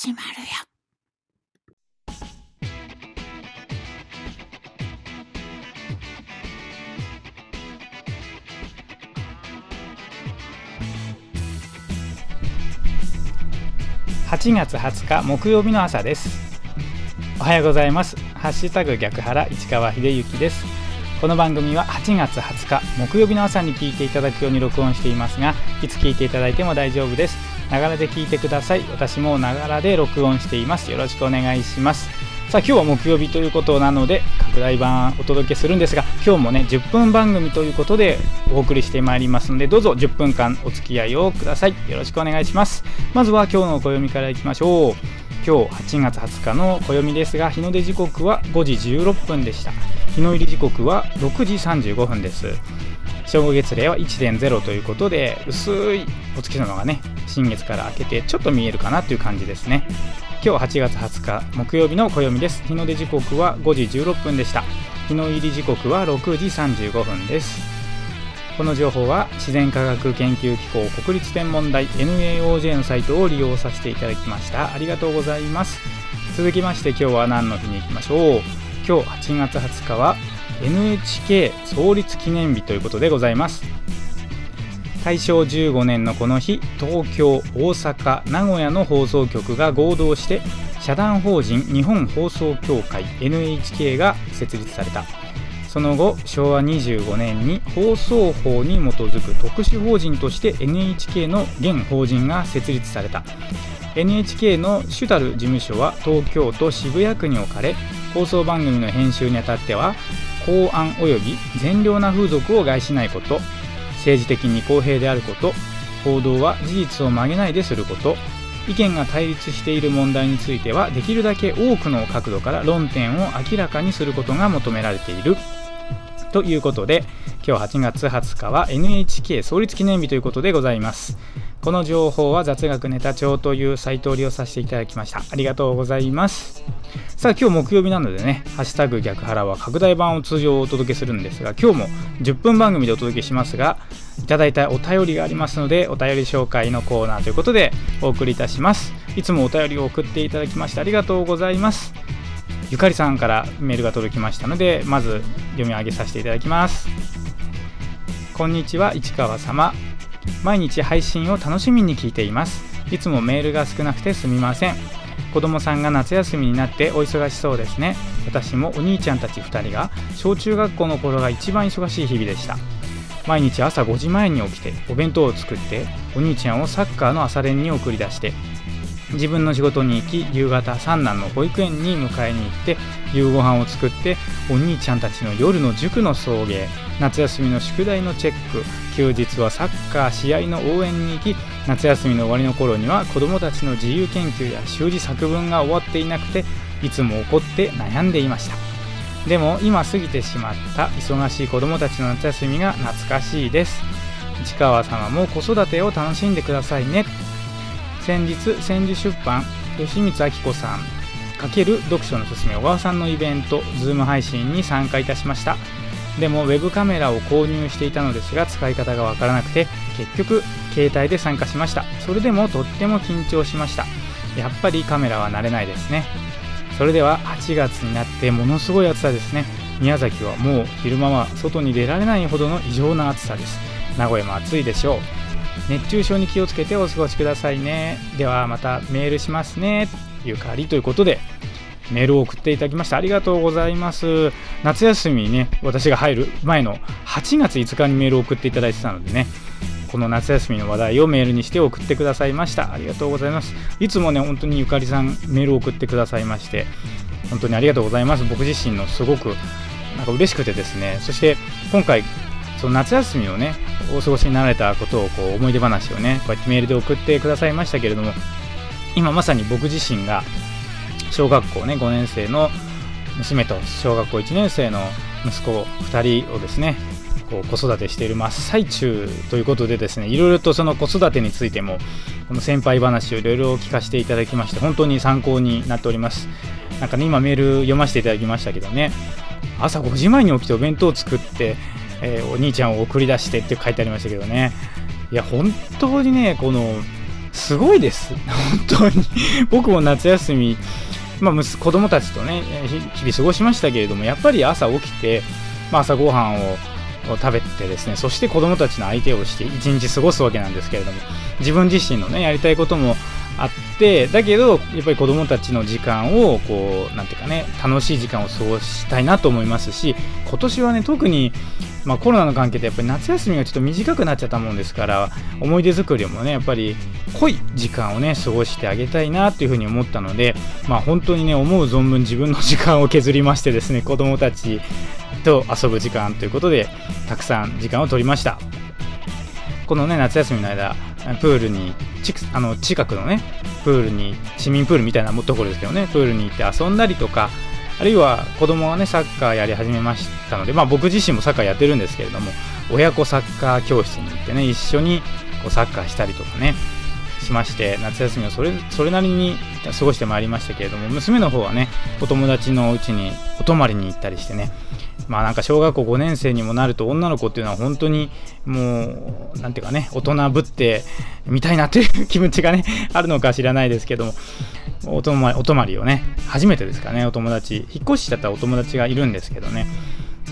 始まるよ。8月20日木曜日の朝です。おはようございます。ハッシュタグ逆原市川秀幸です。この番組は8月20日木曜日の朝に聞いていただくように録音していますがいつ聞いていただいても大丈夫です。ながらで聞いてください。私もながらで録音しています。よろしくお願いします。さあ今日は木曜日ということなので拡大版お届けするんですが今日もね10分番組ということでお送りしてまいりますのでどうぞ10分間お付き合いをください。よろしくお願いします。まずは今日の暦からいきましょう。今日8月20日の暦ですが日の出時刻は5時16分でした。日の入り時刻は6時35分です。正午月齢は1.0ということで薄いお月様がね新月から明けてちょっと見えるかなという感じですね。今日8月20日木曜日の暦です。日の出時刻は5時16分でした。日の入り時刻は6時35分です。この情報は自然科学研究機構国立天文台 NAOJ のサイトを利用させていただきました。ありがとうございます。続きまして今日は何の日に行きましょう。今日8月20日は NHK 創立記念日ということでございます。大正15年のこの日東京大阪名古屋の放送局が合同して社団法人日本放送協会 NHK が設立された。その後昭和25年に放送法に基づく特殊法人として NHK の現法人が設立された。NHK の主たる事務所は東京都渋谷区に置かれ放送番組の編集にあたっては公安及び善良な風俗を害しないこと政治的に公平であること報道は事実を曲げないですること意見が対立している問題についてはできるだけ多くの角度から論点を明らかにすることが求められている。ということで今日8月20日は NHK 創立記念日ということでございます。この情報は雑学ネタ帳というサイトを利用させていただきました。ありがとうございます。さあ今日木曜日なのでねハッシュタグ逆腹は拡大版を通常お届けするんですが今日も10分番組でお届けしますがいただいたお便りがありますのでお便り紹介のコーナーということでお送りいたします。いつもお便りを送っていただきましてありがとうございます。ゆかりさんからメールが届きましたのでまず読み上げさせていただきます。こんにちは市川様。毎日配信を楽しみに聞いています。いつもメールが少なくてすみません。子供さんが夏休みになってお忙しそうですね。私もお兄ちゃんたち2人が小中学校の頃が一番忙しい日々でした。毎日朝5時前に起きてお弁当を作ってお兄ちゃんをサッカーの朝練に送り出して自分の仕事に行き夕方三男の保育園に迎えに行って夕ご飯を作ってお兄ちゃんたちの夜の塾の送迎。夏休みの宿題のチェック。休日はサッカー試合の応援に行き夏休みの終わりの頃には子どもたちの自由研究や習字作文が終わっていなくていつも怒って悩んでいました。でも今過ぎてしまった忙しい子どもたちの夏休みが懐かしいです。市川様も子育てを楽しんでくださいね。先日千住出版吉光明子さん×読書のすすめ小川さんのイベントズーム配信に参加いたしました。でもウェブカメラを購入していたのですが使い方がわからなくて結局携帯で参加しました。それでもとっても緊張しました。やっぱりカメラは慣れないですね。それでは8月になってものすごい暑さですね。宮崎はもう昼間は外に出られないほどの異常な暑さです。名古屋も暑いでしょう。熱中症に気をつけてお過ごしくださいね。ではまたメールしますね。ゆかりということでメールを送っていただきましてありがとうございます。夏休みにね私が入る前の8月5日にメールを送っていただいてたのでねこの夏休みの話題をメールにして送ってくださいました。ありがとうございます。いつもね本当にゆかりさんメールを送ってくださいまして本当にありがとうございます。僕自身のすごくなんか嬉しくてですね。そして今回その夏休みをねお過ごしになられたことをこう思い出話をねこうやってメールで送ってくださいましたけれども今まさに僕自身が小学校ね5年生の娘と小学校1年生の息子2人をですねこう子育てしている真っ最中ということでですねいろいろとその子育てについてもこの先輩話をいろいろ聞かせていただきまして本当に参考になっております。なんかね今メール読ませていただきましたけどね朝5時前に起きてお弁当を作ってえー、お兄ちゃんを送り出してって書いてありましたけどね。いや本当にねこのすごいです。本当に。僕も夏休みまあ、子供たちとね日々過ごしましたけれどもやっぱり朝起きて、まあ、朝ごはんを食べてですねそして子供たちの相手をして一日過ごすわけなんですけれども自分自身のねやりたいこともあってだけどやっぱり子どもたちの時間をこうなんていうかね楽しい時間を過ごしたいなと思いますし今年はね特にまあ、コロナの関係でやっぱり夏休みがちょっと短くなっちゃったもんですから思い出作りもねやっぱり濃い時間をね過ごしてあげたいなというふうに思ったので、まあ、本当にね思う存分自分の時間を削りましてですね子どもたちと遊ぶ時間ということでたくさん時間を取りました。このね夏休みの間プールにあの近くのねプールに市民プールみたいなところですけどねプールに行って遊んだりとかあるいは子供がねサッカーやり始めましたので、まあ、僕自身もサッカーやってるんですけれども親子サッカー教室に行ってね一緒にこうサッカーしたりとかねしまして夏休みをそれそれなりに過ごしてまいりましたけれども娘の方はねお友達のうちにお泊まりに行ったりしてねまあなんか小学校5年生にもなると女の子っていうのは本当にもうなんていうかね大人ぶってみたいなっていう気持ちがねあるのか知らないですけどもお泊まりお泊まりをね初めてですかねお友達引っ越しだったお友達がいるんですけどね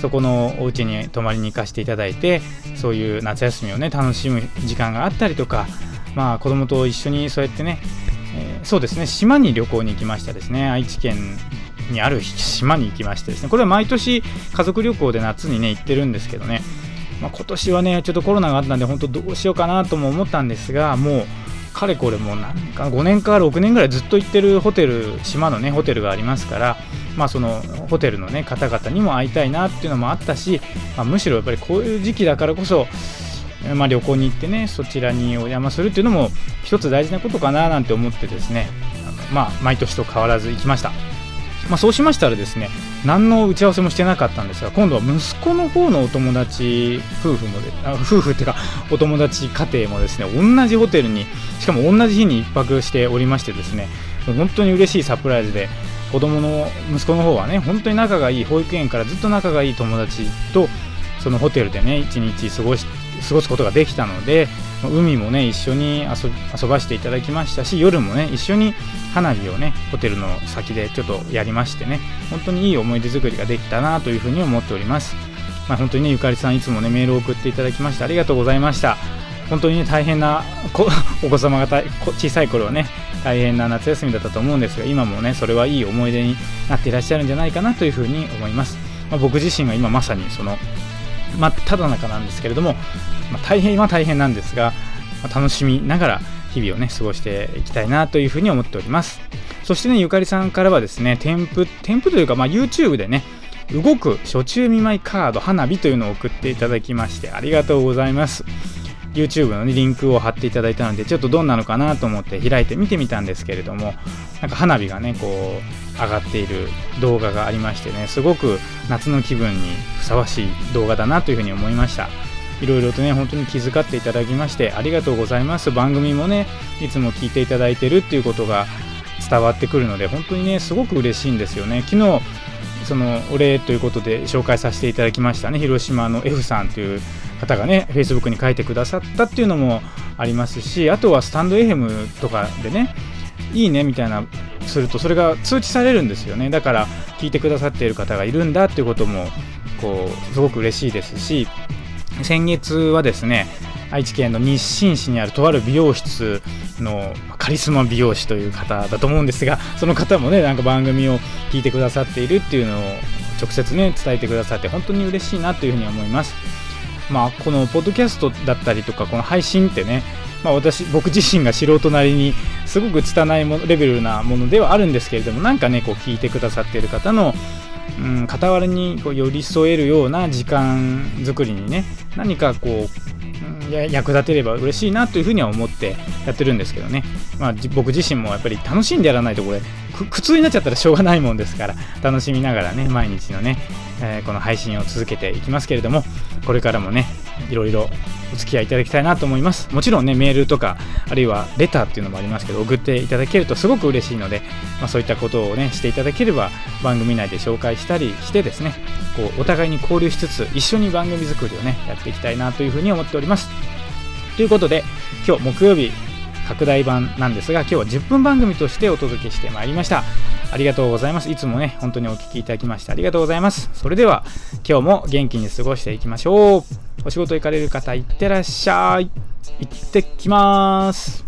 そこのお家に泊まりに行かせていただいてそういう夏休みをね楽しむ時間があったりとかまあ子供と一緒にそうやってね、えー、そうですね島に旅行に行きましたですね愛知県にある島に行きましてですねこれは毎年家族旅行で夏にね行ってるんですけどね、まあ、今年はねちょっとコロナがあったんで本当どうしようかなとも思ったんですがもうかれこれもうなんか5年か6年ぐらいずっと行ってるホテル島のねホテルがありますからまあそのホテルのね方々にも会いたいなっていうのもあったし、まあ、むしろやっぱりこういう時期だからこそまあ、旅行に行ってねそちらにお邪魔するっていうのも一つ大事なことかななんて思ってですねまあ毎年と変わらず行きました。まあ、そうしましたらですね何の打ち合わせもしてなかったんですが今度は息子の方のお友達夫婦もであ夫婦っていうかお友達家庭もですね同じホテルにしかも同じ日に1泊しておりましてですね本当に嬉しいサプライズで子供の息子の方はね本当に仲がいい保育園からずっと仲がいい友達とそのホテルでね一日過ごして過ごすことができたので海もね一緒に遊ばせていただきましたし夜もね一緒に花火をねホテルの先でちょっとやりましてね本当にいい思い出作りができたなというふうに思っております、まあ、本当にねゆかりさんいつもねメールを送っていただきましてありがとうございました。本当にね大変な お子様が小さい頃はね大変な夏休みだったと思うんですが今もねそれはいい思い出になっていらっしゃるんじゃないかなというふうに思います、まあ、僕自身が今まさにその真っ只中なんですけれども、まあ、大変は大変なんですが、まあ、楽しみながら日々をね過ごしていきたいなというふうに思っております。そしてねゆかりさんからはですね添付添付というか、まあ、YouTube でね動く初中見舞いカード花火というのを送っていただきましてありがとうございます。YouTube の、リンクを貼っていただいたのでちょっとどんなのかなと思って開いて見てみたんですけれどもなんか花火がねこう上がっている動画がありましてねすごく夏の気分にふさわしい動画だなというふうに思いました。いろいろとね本当に気遣っていただきましてありがとうございます。番組もねいつも聞いていただいてるっていうことが伝わってくるので本当にねすごく嬉しいんですよね。昨日そのお礼ということで紹介させていただきましたね。広島の F さんという方がね Facebook に書いてくださったっていうのもありますしあとはスタンド FM とかでねいいねみたいなするとそれが通知されるんですよね。だから聞いてくださっている方がいるんだっていうこともこうすごく嬉しいですし先月はですね愛知県の日清市にあるとある美容室のカリスマ美容師という方だと思うんですがその方もねなんか番組を聞いてくださっているっていうのを直接ね伝えてくださって本当に嬉しいなというふうに思います。まあこのポッドキャストだったりとかこの配信ってねまあ、私僕自身が素人なりにすごく拙いもレベルなものではあるんですけれどもなんかねこう聞いてくださっている方のうん、傍らにこう寄り添えるような時間作りにね何かこう、役立てれば嬉しいなというふうには思ってやってるんですけどね、まあ、僕自身もやっぱり楽しんでやらないとこれ苦痛になっちゃったらしょうがないもんですから楽しみながらね毎日のね、えー、この配信を続けていきますけれどもこれからもねいろいろお付き合いいただきたいなと思います。もちろんねメールとかあるいはレターっていうのもありますけど送っていただけるとすごく嬉しいので、まあ、そういったことをねしていただければ番組内で紹介したりしてですねこうお互いに交流しつつ一緒に番組作りをねやっていきたいなというふうに思っております。ということで今日木曜日拡大版なんですが今日は10分番組としてお届けしてまいりました。ありがとうございます。いつもね本当にお聴きいただきましてありがとうございます。それでは今日も元気に過ごしていきましょう。お仕事行かれる方いってらっしゃい。行ってきます。